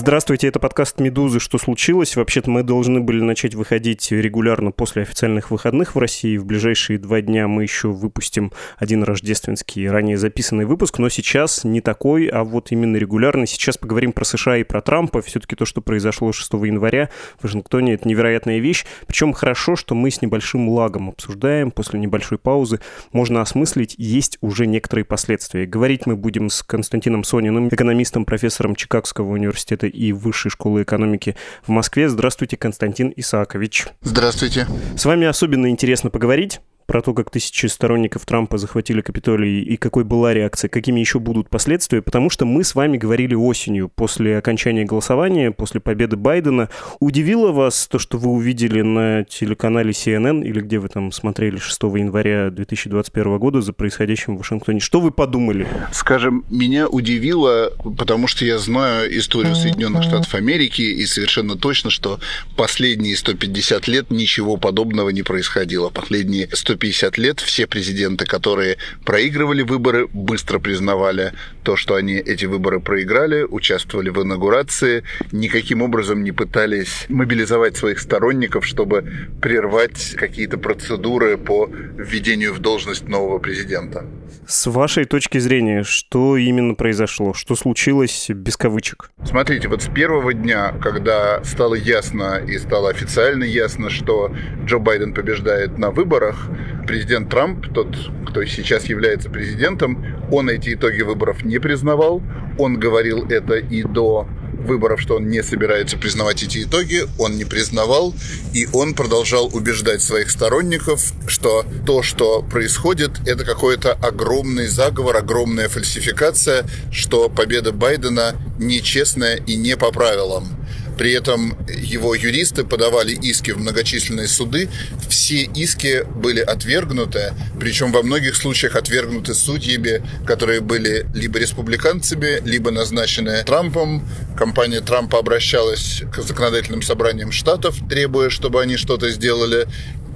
Здравствуйте, это подкаст «Медузы. Что случилось?». Вообще-то мы должны были начать выходить регулярно после официальных выходных в России. В ближайшие два дня мы еще выпустим один рождественский, ранее записанный выпуск, но сейчас не такой, а вот именно регулярный. Сейчас поговорим про США и про Трампа. Все-таки то, что произошло 6 января в Вашингтоне, это невероятная вещь. Причем хорошо, что мы с небольшим лагом обсуждаем. После небольшой паузы можно осмыслить, есть уже некоторые последствия. Говорить мы будем с Константином Сониным, экономистом, профессором Чикагского университета и Высшей школы экономики в Москве. Здравствуйте, Константин Исаакович. Здравствуйте. С вами особенно интересно поговорить про то, как тысячи сторонников Трампа захватили Капитолий и какой была реакция, какими еще будут последствия, потому что мы с вами говорили осенью, после окончания голосования, после победы Байдена. Удивило вас то, что вы увидели на телеканале CNN или где вы там смотрели 6 января 2021 года за происходящим в Вашингтоне? Что вы подумали? Скажем, меня удивило, потому что я знаю историю Соединенных Штатов Америки и совершенно точно, что последние 150 лет ничего подобного не происходило. Последние 150 150 лет все президенты, которые проигрывали выборы, быстро признавали то, что они эти выборы проиграли, участвовали в инаугурации, никаким образом не пытались мобилизовать своих сторонников, чтобы прервать какие-то процедуры по введению в должность нового президента. С вашей точки зрения, что именно произошло? Что случилось без кавычек? Смотрите, вот с первого дня, когда стало ясно и стало официально ясно, что Джо Байден побеждает на выборах, президент Трамп, тот, кто сейчас является президентом, он эти итоги выборов не признавал. Он говорил это и до выборов, что он не собирается признавать эти итоги, он не признавал, и он продолжал убеждать своих сторонников, что то, что происходит, это какой-то огромный заговор, огромная фальсификация, что победа Байдена нечестная и не по правилам. При этом его юристы подавали иски в многочисленные суды. Все иски были отвергнуты, причем во многих случаях отвергнуты судьями, которые были либо республиканцами, либо назначены Трампом. Компания Трампа обращалась к законодательным собраниям штатов, требуя, чтобы они что-то сделали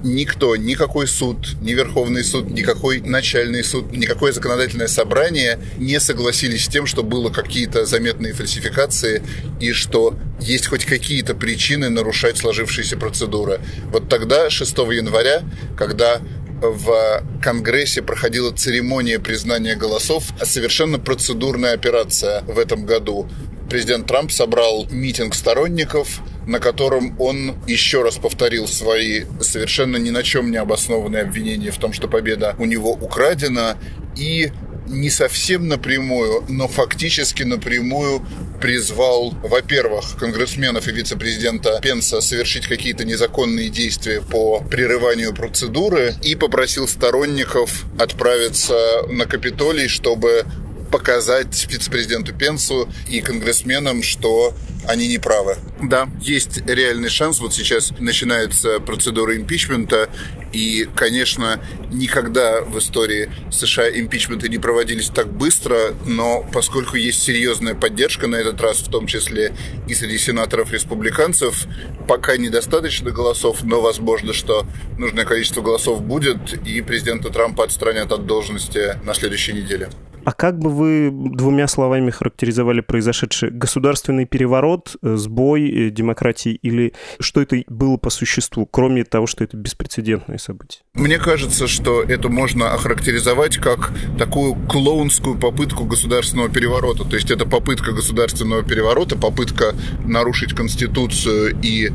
никто, никакой суд, ни Верховный суд, никакой начальный суд, никакое законодательное собрание не согласились с тем, что было какие-то заметные фальсификации и что есть хоть какие-то причины нарушать сложившиеся процедуры. Вот тогда, 6 января, когда в Конгрессе проходила церемония признания голосов, совершенно процедурная операция в этом году. Президент Трамп собрал митинг сторонников, на котором он еще раз повторил свои совершенно ни на чем не обоснованные обвинения в том, что победа у него украдена, и не совсем напрямую, но фактически напрямую призвал, во-первых, конгрессменов и вице-президента Пенса совершить какие-то незаконные действия по прерыванию процедуры и попросил сторонников отправиться на Капитолий, чтобы показать вице-президенту Пенсу и конгрессменам, что они не правы. Да, есть реальный шанс. Вот сейчас начинается процедура импичмента, и, конечно, никогда в истории США импичменты не проводились так быстро, но поскольку есть серьезная поддержка на этот раз, в том числе и среди сенаторов-республиканцев, пока недостаточно голосов, но возможно, что нужное количество голосов будет, и президента Трампа отстранят от должности на следующей неделе. А как бы вы двумя словами характеризовали произошедший государственный переворот, э, сбой э, демократии или что это было по существу, кроме того, что это беспрецедентное событие? Мне кажется, что это можно охарактеризовать как такую клоунскую попытку государственного переворота. То есть это попытка государственного переворота, попытка нарушить Конституцию и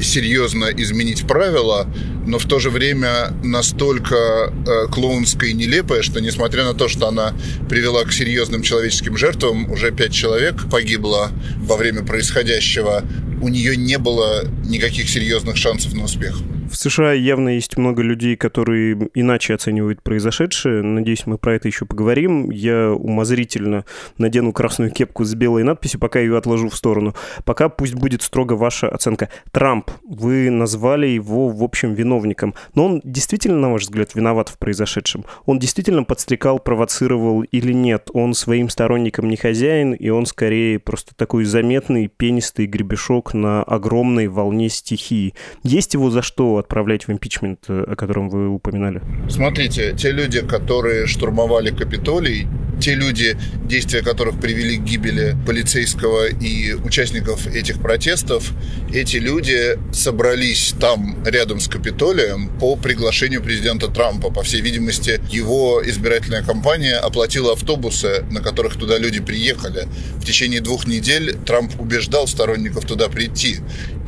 серьезно изменить правила, но в то же время настолько э, клоунская и нелепая, что несмотря на то, что она привела к серьезным человеческим жертвам, уже пять человек погибло во время происходящего, у нее не было никаких серьезных шансов на успех. В США явно есть много людей, которые иначе оценивают произошедшее. Надеюсь, мы про это еще поговорим. Я умозрительно надену красную кепку с белой надписью, пока ее отложу в сторону. Пока пусть будет строго ваша оценка. Трамп, вы назвали его, в общем, виновником. Но он действительно, на ваш взгляд, виноват в произошедшем? Он действительно подстрекал, провоцировал или нет? Он своим сторонникам не хозяин, и он скорее просто такой заметный пенистый гребешок на огромной волне стихии. Есть его за что отправлять в импичмент, э, о котором вы упоминали? Смотрите, те люди, которые штурмовали Капитолий, те люди, действия которых привели к гибели полицейского и участников этих протестов, эти люди собрались там рядом с Капитолием по приглашению президента Трампа. По всей видимости, его избирательная кампания оплатила автобусы, на которых туда люди приехали. В течение двух недель Трамп убеждал сторонников туда прийти.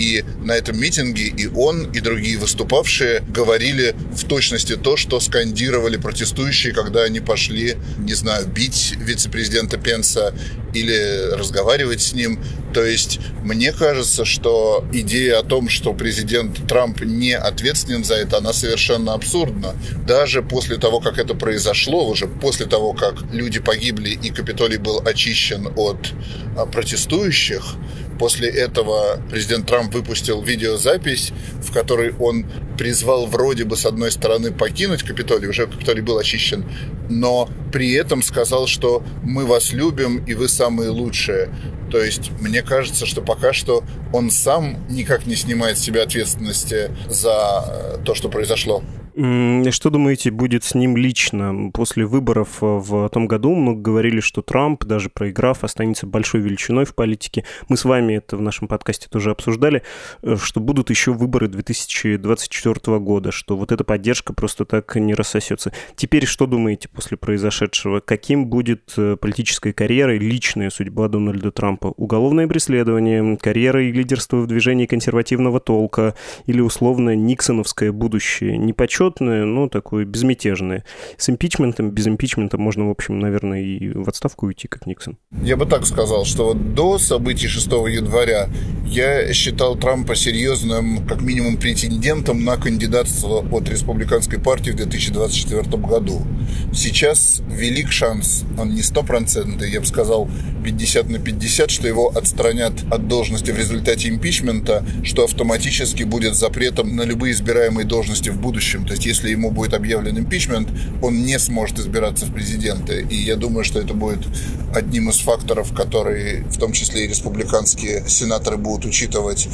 И на этом митинге и он, и другие выступавшие говорили в точности то, что скандировали протестующие, когда они пошли, не знаю, бить вице-президента Пенса или разговаривать с ним. То есть мне кажется, что идея о том, что президент Трамп не ответственен за это, она совершенно абсурдна. Даже после того, как это произошло, уже после того, как люди погибли и Капитолий был очищен от а, протестующих, После этого президент Трамп выпустил видеозапись, в которой он призвал вроде бы с одной стороны покинуть Капитолий, уже Капитолий был очищен, но при этом сказал, что мы вас любим и вы самые лучшие. То есть мне кажется, что пока что он сам никак не снимает с себя ответственности за то, что произошло. Что думаете, будет с ним лично после выборов э, в том году? Мы говорили, что Трамп, даже проиграв, останется большой величиной в политике. Мы с вами это в нашем подкасте тоже обсуждали, э, что будут еще выборы 2024 года, что вот эта поддержка просто так не рассосется. Теперь что думаете после произошедшего? Каким будет э, политическая карьера и личная судьба Дональда Трампа? Уголовное преследование, карьера и лидерство в движении консервативного толка или условно никсоновское будущее? Не почет почетное, но такое безмятежное. С импичментом, без импичмента можно, в общем, наверное, и в отставку уйти, как Никсон. Я бы так сказал, что вот до событий 6 января я считал Трампа серьезным, как минимум, претендентом на кандидатство от республиканской партии в 2024 году. Сейчас велик шанс, он не стопроцентный, я бы сказал 50 на 50, что его отстранят от должности в результате импичмента, что автоматически будет запретом на любые избираемые должности в будущем. Есть, если ему будет объявлен импичмент, он не сможет избираться в президенты. И я думаю, что это будет одним из факторов, которые, в том числе и республиканские сенаторы, будут учитывать.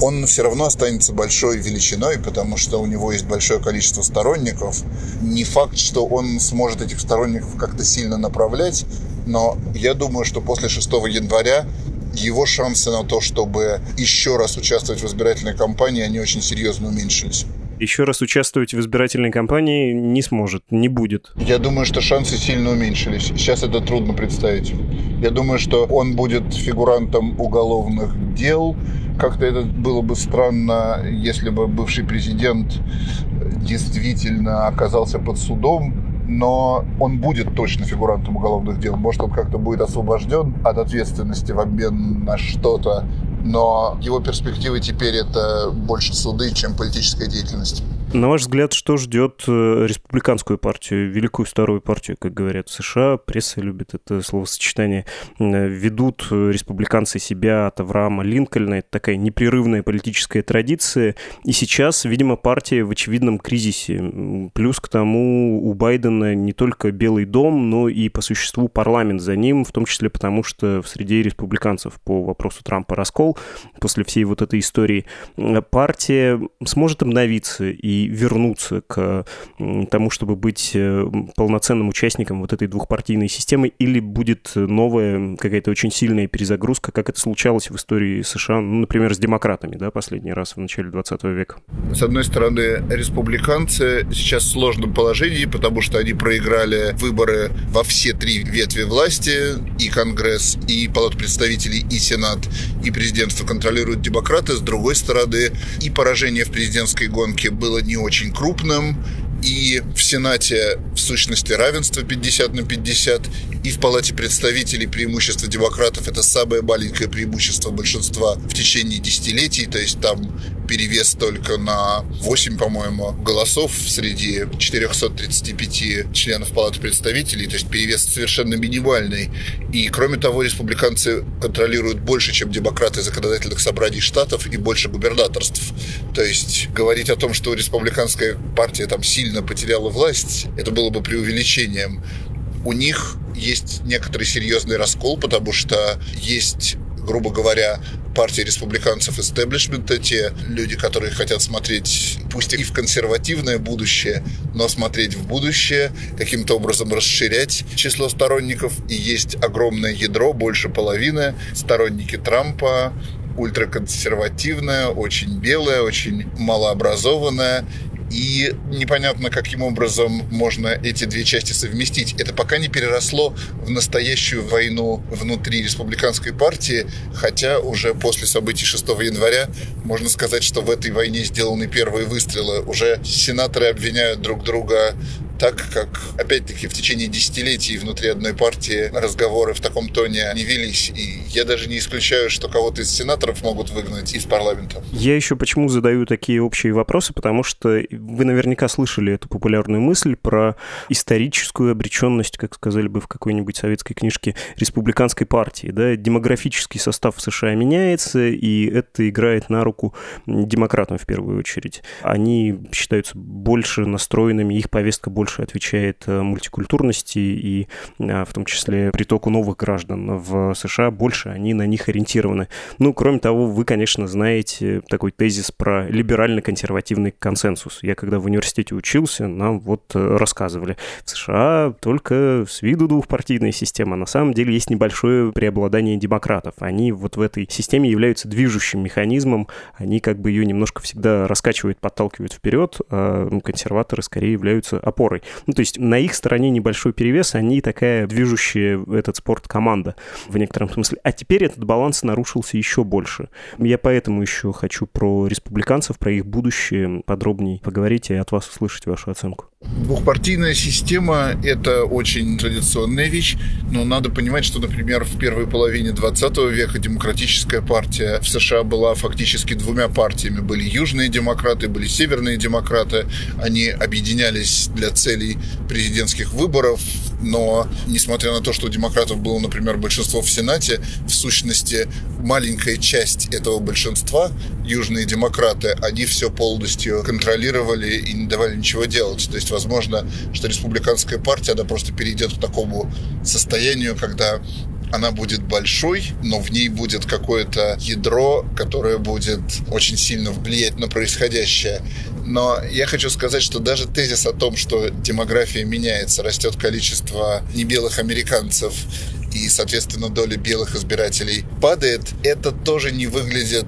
Он все равно останется большой величиной, потому что у него есть большое количество сторонников. Не факт, что он сможет этих сторонников как-то сильно направлять, но я думаю, что после 6 января его шансы на то, чтобы еще раз участвовать в избирательной кампании, они очень серьезно уменьшились еще раз участвовать в избирательной кампании не сможет, не будет. Я думаю, что шансы сильно уменьшились. Сейчас это трудно представить. Я думаю, что он будет фигурантом уголовных дел. Как-то это было бы странно, если бы бывший президент действительно оказался под судом но он будет точно фигурантом уголовных дел. Может, он как-то будет освобожден от ответственности в обмен на что-то, но его перспективы теперь это больше суды, чем политическая деятельность. На ваш взгляд, что ждет э, республиканскую партию, великую старую партию, как говорят в США, пресса любит это словосочетание, ведут республиканцы себя от Авраама Линкольна, это такая непрерывная политическая традиция, и сейчас, видимо, партия в очевидном кризисе. Плюс к тому у Байдена не только Белый дом, но и по существу парламент за ним, в том числе потому, что в среде республиканцев по вопросу Трампа раскол после всей вот этой истории. Партия сможет обновиться и вернуться к тому, чтобы быть э, полноценным участником вот этой двухпартийной системы, или будет новая какая-то очень сильная перезагрузка, как это случалось в истории США, ну, например, с демократами, да, последний раз в начале 20 века? С одной стороны, республиканцы сейчас в сложном положении, потому что они проиграли выборы во все три ветви власти, и Конгресс, и Палату представителей, и Сенат, и президентство контролируют демократы. С другой стороны, и поражение в президентской гонке было не очень крупным, и в Сенате в сущности равенство 50 на 50, и в Палате представителей преимущество демократов это самое маленькое преимущество большинства в течение десятилетий, то есть там перевес только на 8, по-моему, голосов среди 435 членов Палаты представителей, то есть перевес совершенно минимальный. И кроме того, республиканцы контролируют больше, чем демократы законодательных собраний штатов и больше губернаторств. То есть говорить о том, что республиканская партия там сильно потеряла власть, это было бы преувеличением. У них есть некоторый серьезный раскол, потому что есть грубо говоря, партии республиканцев истеблишмента, те люди, которые хотят смотреть, пусть и в консервативное будущее, но смотреть в будущее, каким-то образом расширять число сторонников. И есть огромное ядро, больше половины, сторонники Трампа, ультраконсервативная, очень белая, очень малообразованная и непонятно, каким образом можно эти две части совместить. Это пока не переросло в настоящую войну внутри республиканской партии, хотя уже после событий 6 января можно сказать, что в этой войне сделаны первые выстрелы. Уже сенаторы обвиняют друг друга так как, опять-таки, в течение десятилетий внутри одной партии разговоры в таком тоне не велись. И я даже не исключаю, что кого-то из сенаторов могут выгнать из парламента. Я еще почему задаю такие общие вопросы, потому что вы наверняка слышали эту популярную мысль про историческую обреченность, как сказали бы в какой-нибудь советской книжке, республиканской партии. Да? Демографический состав в США меняется, и это играет на руку демократам в первую очередь. Они считаются больше настроенными, их повестка больше больше отвечает э, мультикультурности и э, в том числе притоку новых граждан в США, больше они на них ориентированы. Ну, кроме того, вы, конечно, знаете такой тезис про либерально-консервативный консенсус. Я когда в университете учился, нам вот э, рассказывали, в США только с виду двухпартийная система, на самом деле есть небольшое преобладание демократов. Они вот в этой системе являются движущим механизмом, они как бы ее немножко всегда раскачивают, подталкивают вперед, а ну, консерваторы скорее являются опорой которой. Ну, то есть на их стороне небольшой перевес, они такая движущая этот спорт команда в некотором смысле. А теперь этот баланс нарушился еще больше. Я поэтому еще хочу про республиканцев, про их будущее подробнее поговорить и от вас услышать вашу оценку. Двухпартийная система – это очень традиционная вещь, но надо понимать, что, например, в первой половине 20 века демократическая партия в США была фактически двумя партиями. Были южные демократы, были северные демократы. Они объединялись для целей президентских выборов, но несмотря на то, что у демократов было, например, большинство в Сенате, в сущности, маленькая часть этого большинства, южные демократы, они все полностью контролировали и не давали ничего делать. То есть, возможно, что республиканская партия, она просто перейдет к такому состоянию, когда она будет большой, но в ней будет какое-то ядро, которое будет очень сильно влиять на происходящее. Но я хочу сказать, что даже тезис о том, что демография меняется, растет количество небелых американцев, и, соответственно, доля белых избирателей падает, это тоже не выглядит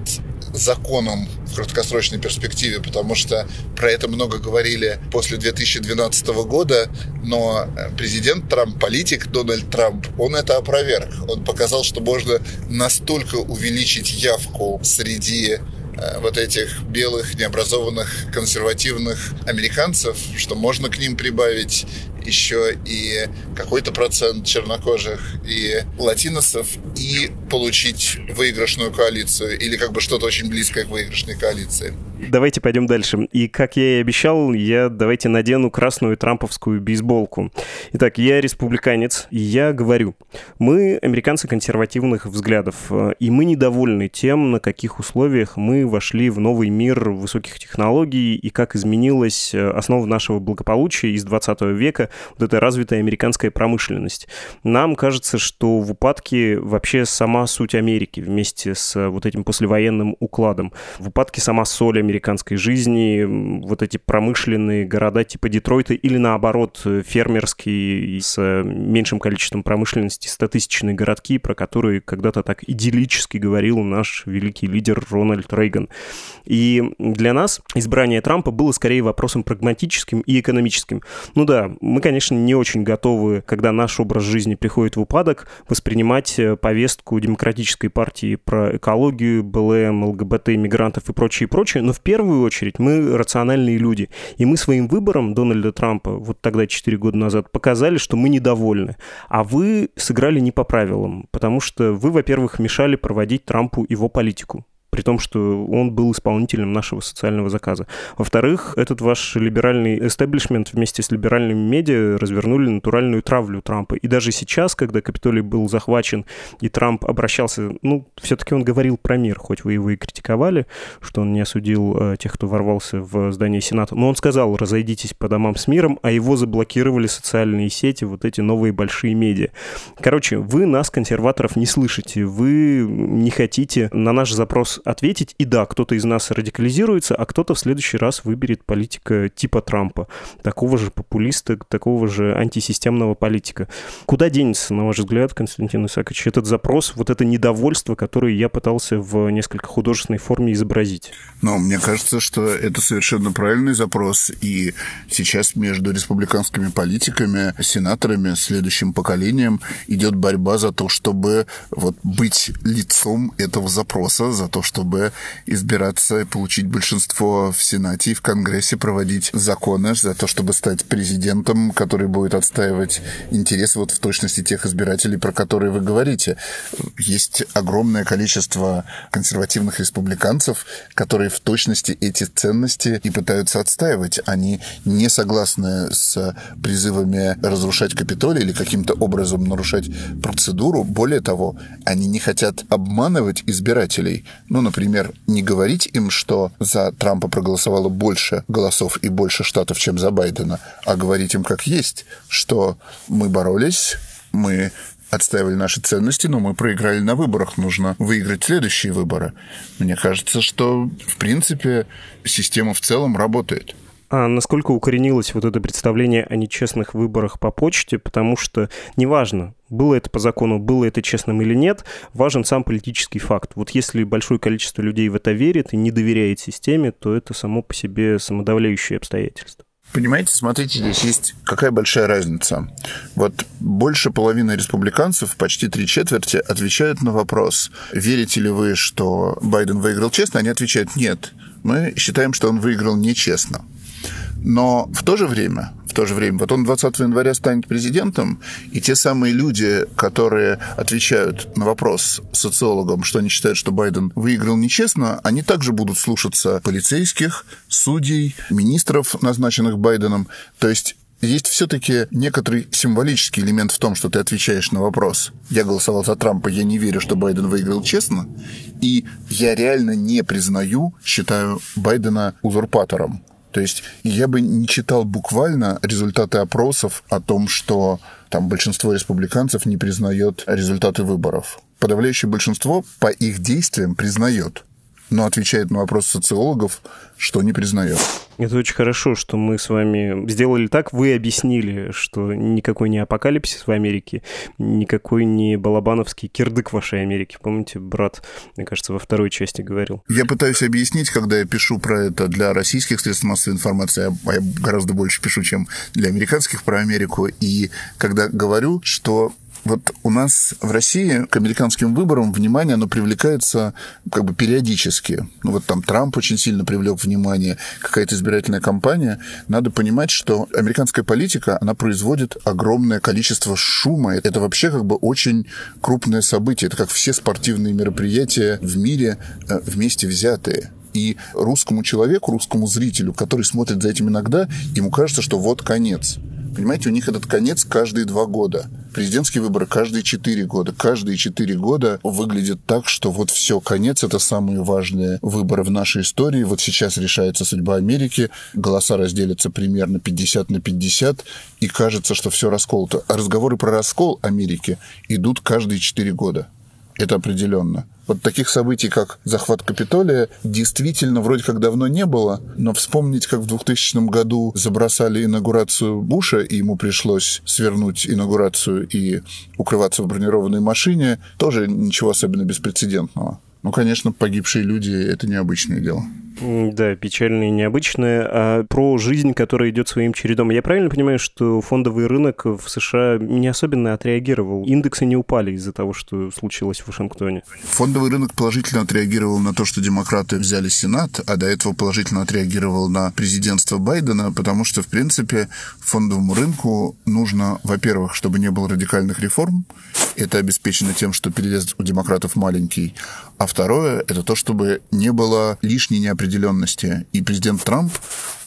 законом в краткосрочной перспективе, потому что про это много говорили после 2012 года, но президент Трамп, политик Дональд Трамп, он это опроверг. Он показал, что можно настолько увеличить явку среди э, вот этих белых, необразованных, консервативных американцев, что можно к ним прибавить еще и какой-то процент чернокожих и латиносов и получить выигрышную коалицию или как бы что-то очень близкое к выигрышной коалиции. Давайте пойдем дальше. И, как я и обещал, я давайте надену красную трамповскую бейсболку. Итак, я республиканец, и я говорю, мы американцы консервативных взглядов, и мы недовольны тем, на каких условиях мы вошли в новый мир высоких технологий и как изменилась основа нашего благополучия из 20 века, вот эта развитая американская промышленность. Нам кажется, что в упадке вообще сама суть Америки вместе с вот этим послевоенным укладом. В упадке сама соль американской жизни, вот эти промышленные города типа Детройта или наоборот фермерские с меньшим количеством промышленности стотысячные городки, про которые когда-то так идиллически говорил наш великий лидер Рональд Рейган. И для нас избрание Трампа было скорее вопросом прагматическим и экономическим. Ну да, мы, конечно, не очень готовы, когда наш образ жизни приходит в упадок, воспринимать повестку демократической партии про экологию, БЛМ, ЛГБТ, иммигрантов и прочее, прочее, но в первую очередь мы рациональные люди. И мы своим выбором Дональда Трампа, вот тогда, 4 года назад, показали, что мы недовольны. А вы сыграли не по правилам, потому что вы, во-первых, мешали проводить Трампу его политику при том, что он был исполнителем нашего социального заказа. Во-вторых, этот ваш либеральный эстеблишмент вместе с либеральными медиа развернули натуральную травлю Трампа. И даже сейчас, когда Капитолий был захвачен, и Трамп обращался, ну, все-таки он говорил про мир, хоть вы его и критиковали, что он не осудил э, тех, кто ворвался в здание Сената, но он сказал, разойдитесь по домам с миром, а его заблокировали социальные сети, вот эти новые большие медиа. Короче, вы нас, консерваторов, не слышите, вы не хотите на наш запрос ответить, и да, кто-то из нас радикализируется, а кто-то в следующий раз выберет политика типа Трампа, такого же популиста, такого же антисистемного политика. Куда денется, на ваш взгляд, Константин Исакович, этот запрос, вот это недовольство, которое я пытался в несколько художественной форме изобразить? Ну, мне кажется, что это совершенно правильный запрос, и сейчас между республиканскими политиками, сенаторами, следующим поколением идет борьба за то, чтобы вот быть лицом этого запроса, за то, чтобы избираться и получить большинство в Сенате и в Конгрессе, проводить законы, за то, чтобы стать президентом, который будет отстаивать интересы вот в точности тех избирателей, про которые вы говорите. Есть огромное количество консервативных республиканцев, которые в точности эти ценности и пытаются отстаивать. Они не согласны с призывами разрушать Капитолий или каким-то образом нарушать процедуру. Более того, они не хотят обманывать избирателей. Ну, например, не говорить им, что за Трампа проголосовало больше голосов и больше штатов, чем за Байдена, а говорить им как есть, что мы боролись, мы отстаивали наши ценности, но мы проиграли на выборах. Нужно выиграть следующие выборы. Мне кажется, что, в принципе, система в целом работает. А насколько укоренилось вот это представление о нечестных выборах по почте, потому что неважно, было это по закону, было это честным или нет, важен сам политический факт. Вот если большое количество людей в это верит и не доверяет системе, то это само по себе самодавляющее обстоятельство. Понимаете, смотрите, здесь есть какая большая разница. Вот больше половины республиканцев, почти три четверти, отвечают на вопрос, верите ли вы, что Байден выиграл честно, они отвечают нет. Мы считаем, что он выиграл нечестно. Но в то же время, в то же время, вот он 20 января станет президентом, и те самые люди, которые отвечают на вопрос социологам, что они считают, что Байден выиграл нечестно, они также будут слушаться полицейских, судей, министров, назначенных Байденом. То есть есть все-таки некоторый символический элемент в том, что ты отвечаешь на вопрос. Я голосовал за Трампа, я не верю, что Байден выиграл честно. И я реально не признаю, считаю Байдена узурпатором. То есть я бы не читал буквально результаты опросов о том, что там большинство республиканцев не признает результаты выборов. Подавляющее большинство по их действиям признает но отвечает на вопрос социологов, что не признает. Это очень хорошо, что мы с вами сделали так. Вы объяснили, что никакой не апокалипсис в Америке, никакой не балабановский кирдык вашей Америке. Помните, брат, мне кажется, во второй части говорил. Я пытаюсь объяснить, когда я пишу про это для российских средств массовой информации, а я гораздо больше пишу, чем для американских про Америку, и когда говорю, что вот у нас в России к американским выборам внимание, оно привлекается как бы периодически. Ну вот там Трамп очень сильно привлек внимание, какая-то избирательная кампания. Надо понимать, что американская политика, она производит огромное количество шума. Это вообще как бы очень крупное событие. Это как все спортивные мероприятия в мире э, вместе взятые. И русскому человеку, русскому зрителю, который смотрит за этим иногда, ему кажется, что вот конец. Понимаете, у них этот конец каждые два года. Президентские выборы каждые четыре года. Каждые четыре года выглядит так, что вот все, конец, это самые важные выборы в нашей истории. Вот сейчас решается судьба Америки, голоса разделятся примерно 50 на 50, и кажется, что все расколото. А разговоры про раскол Америки идут каждые четыре года. Это определенно. Вот таких событий, как захват Капитолия, действительно вроде как давно не было, но вспомнить, как в 2000 году забросали инаугурацию Буша, и ему пришлось свернуть инаугурацию и укрываться в бронированной машине, тоже ничего особенно беспрецедентного. Ну, конечно, погибшие люди — это необычное дело. Да, печальное и необычное. А про жизнь, которая идет своим чередом. Я правильно понимаю, что фондовый рынок в США не особенно отреагировал? Индексы не упали из-за того, что случилось в Вашингтоне? Фондовый рынок положительно отреагировал на то, что демократы взяли Сенат, а до этого положительно отреагировал на президентство Байдена, потому что, в принципе, фондовому рынку нужно, во-первых, чтобы не было радикальных реформ, Это обеспечено тем, что переезд у демократов маленький. А второе – это то, чтобы не было лишней неопределенности. И президент Трамп,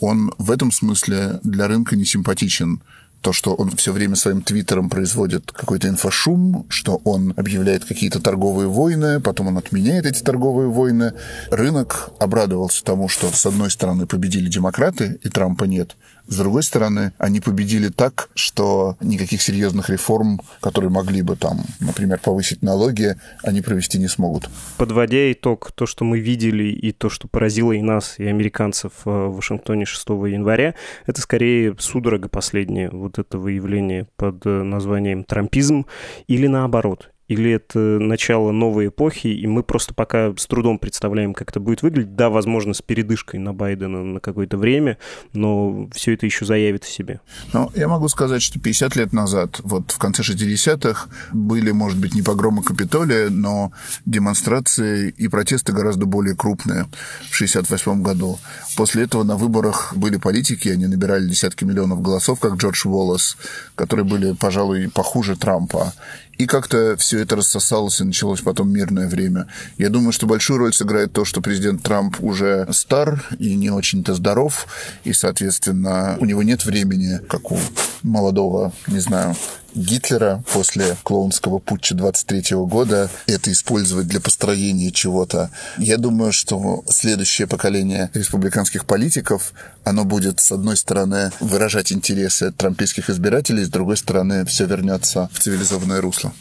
он в этом смысле для рынка не симпатичен то, что он все время своим твиттером производит какой-то инфошум, что он объявляет какие-то торговые войны, потом он отменяет эти торговые войны. Рынок обрадовался тому, что с одной стороны победили демократы, и Трампа нет, с другой стороны, они победили так, что никаких серьезных реформ, которые могли бы там, например, повысить налоги, они провести не смогут. Подводя итог, то, что мы видели, и то, что поразило и нас, и американцев э, в Вашингтоне 6 января, это скорее судорога последняя, вот это выявление под э, названием трампизм, или наоборот, или это начало новой эпохи, и мы просто пока с трудом представляем, как это будет выглядеть. Да, возможно, с передышкой на Байдена на какое-то время, но все это еще заявит в себе. Ну, я могу сказать, что 50 лет назад, вот в конце 60-х, были, может быть, не погромы Капитолия, но демонстрации и протесты гораздо более крупные в 68 году. После этого на выборах были политики, они набирали десятки миллионов голосов, как Джордж Уоллес, которые были, пожалуй, похуже Трампа. И как-то все это рассосалось, и началось потом мирное время. Я думаю, что большую роль сыграет то, что президент Трамп уже стар и не очень-то здоров, и, соответственно, у него нет времени, как у молодого, не знаю, Гитлера после клоунского путча 23 года это использовать для построения чего-то. Я думаю, что следующее поколение республиканских политиков, оно будет, с одной стороны, выражать интересы трампийских избирателей, с другой стороны, все вернется в цивилизованное русло.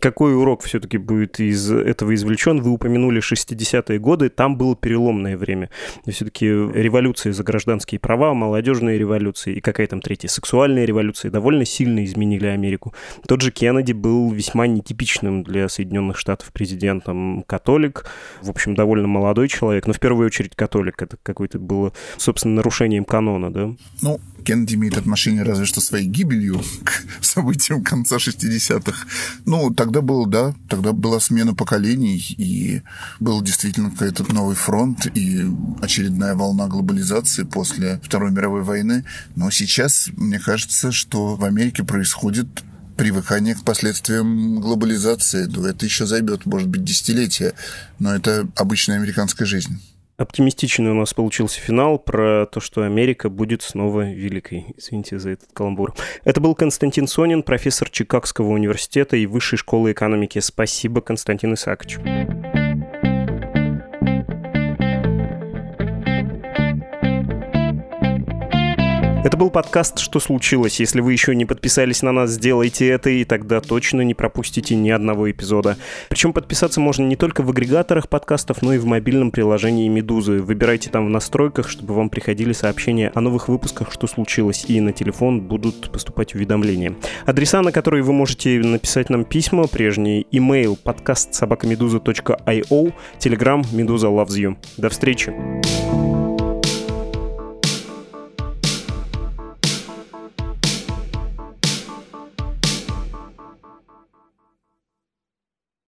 Какой урок все-таки будет из этого извлечен? Вы упомянули 60-е годы, там было переломное время. Все-таки революции за гражданские права, молодежные революции и какая там третья, сексуальная революция довольно сильно изменили Америку. Тот же Кеннеди был весьма нетипичным для Соединенных Штатов президентом. Католик, в общем, довольно молодой человек, но в первую очередь католик. Это какое-то было, собственно, нарушением канона, да? Ну, Кеннеди имеет отношение разве что своей гибелью к событиям конца 60-х. Ну, тогда было, да, тогда была смена поколений, и был действительно какой-то новый фронт, и очередная волна глобализации после Второй мировой войны. Но сейчас, мне кажется, что в Америке происходит привыкание к последствиям глобализации. Это еще займет, может быть, десятилетия, но это обычная американская жизнь. Оптимистичный у нас получился финал про то, что Америка будет снова великой. Извините за этот каламбур. Это был Константин Сонин, профессор Чикагского университета и Высшей школы экономики. Спасибо, Константин Исаакович. Это был подкаст «Что случилось?». Если вы еще не подписались на нас, сделайте это, и тогда точно не пропустите ни одного эпизода. Причем подписаться можно не только в агрегаторах подкастов, но и в мобильном приложении «Медузы». Выбирайте там в настройках, чтобы вам приходили сообщения о новых выпусках «Что случилось?», и на телефон будут поступать уведомления. Адреса, на которые вы можете написать нам письма, прежние email подкаст собакамедуза.io, telegram «Медуза loves you». До встречи!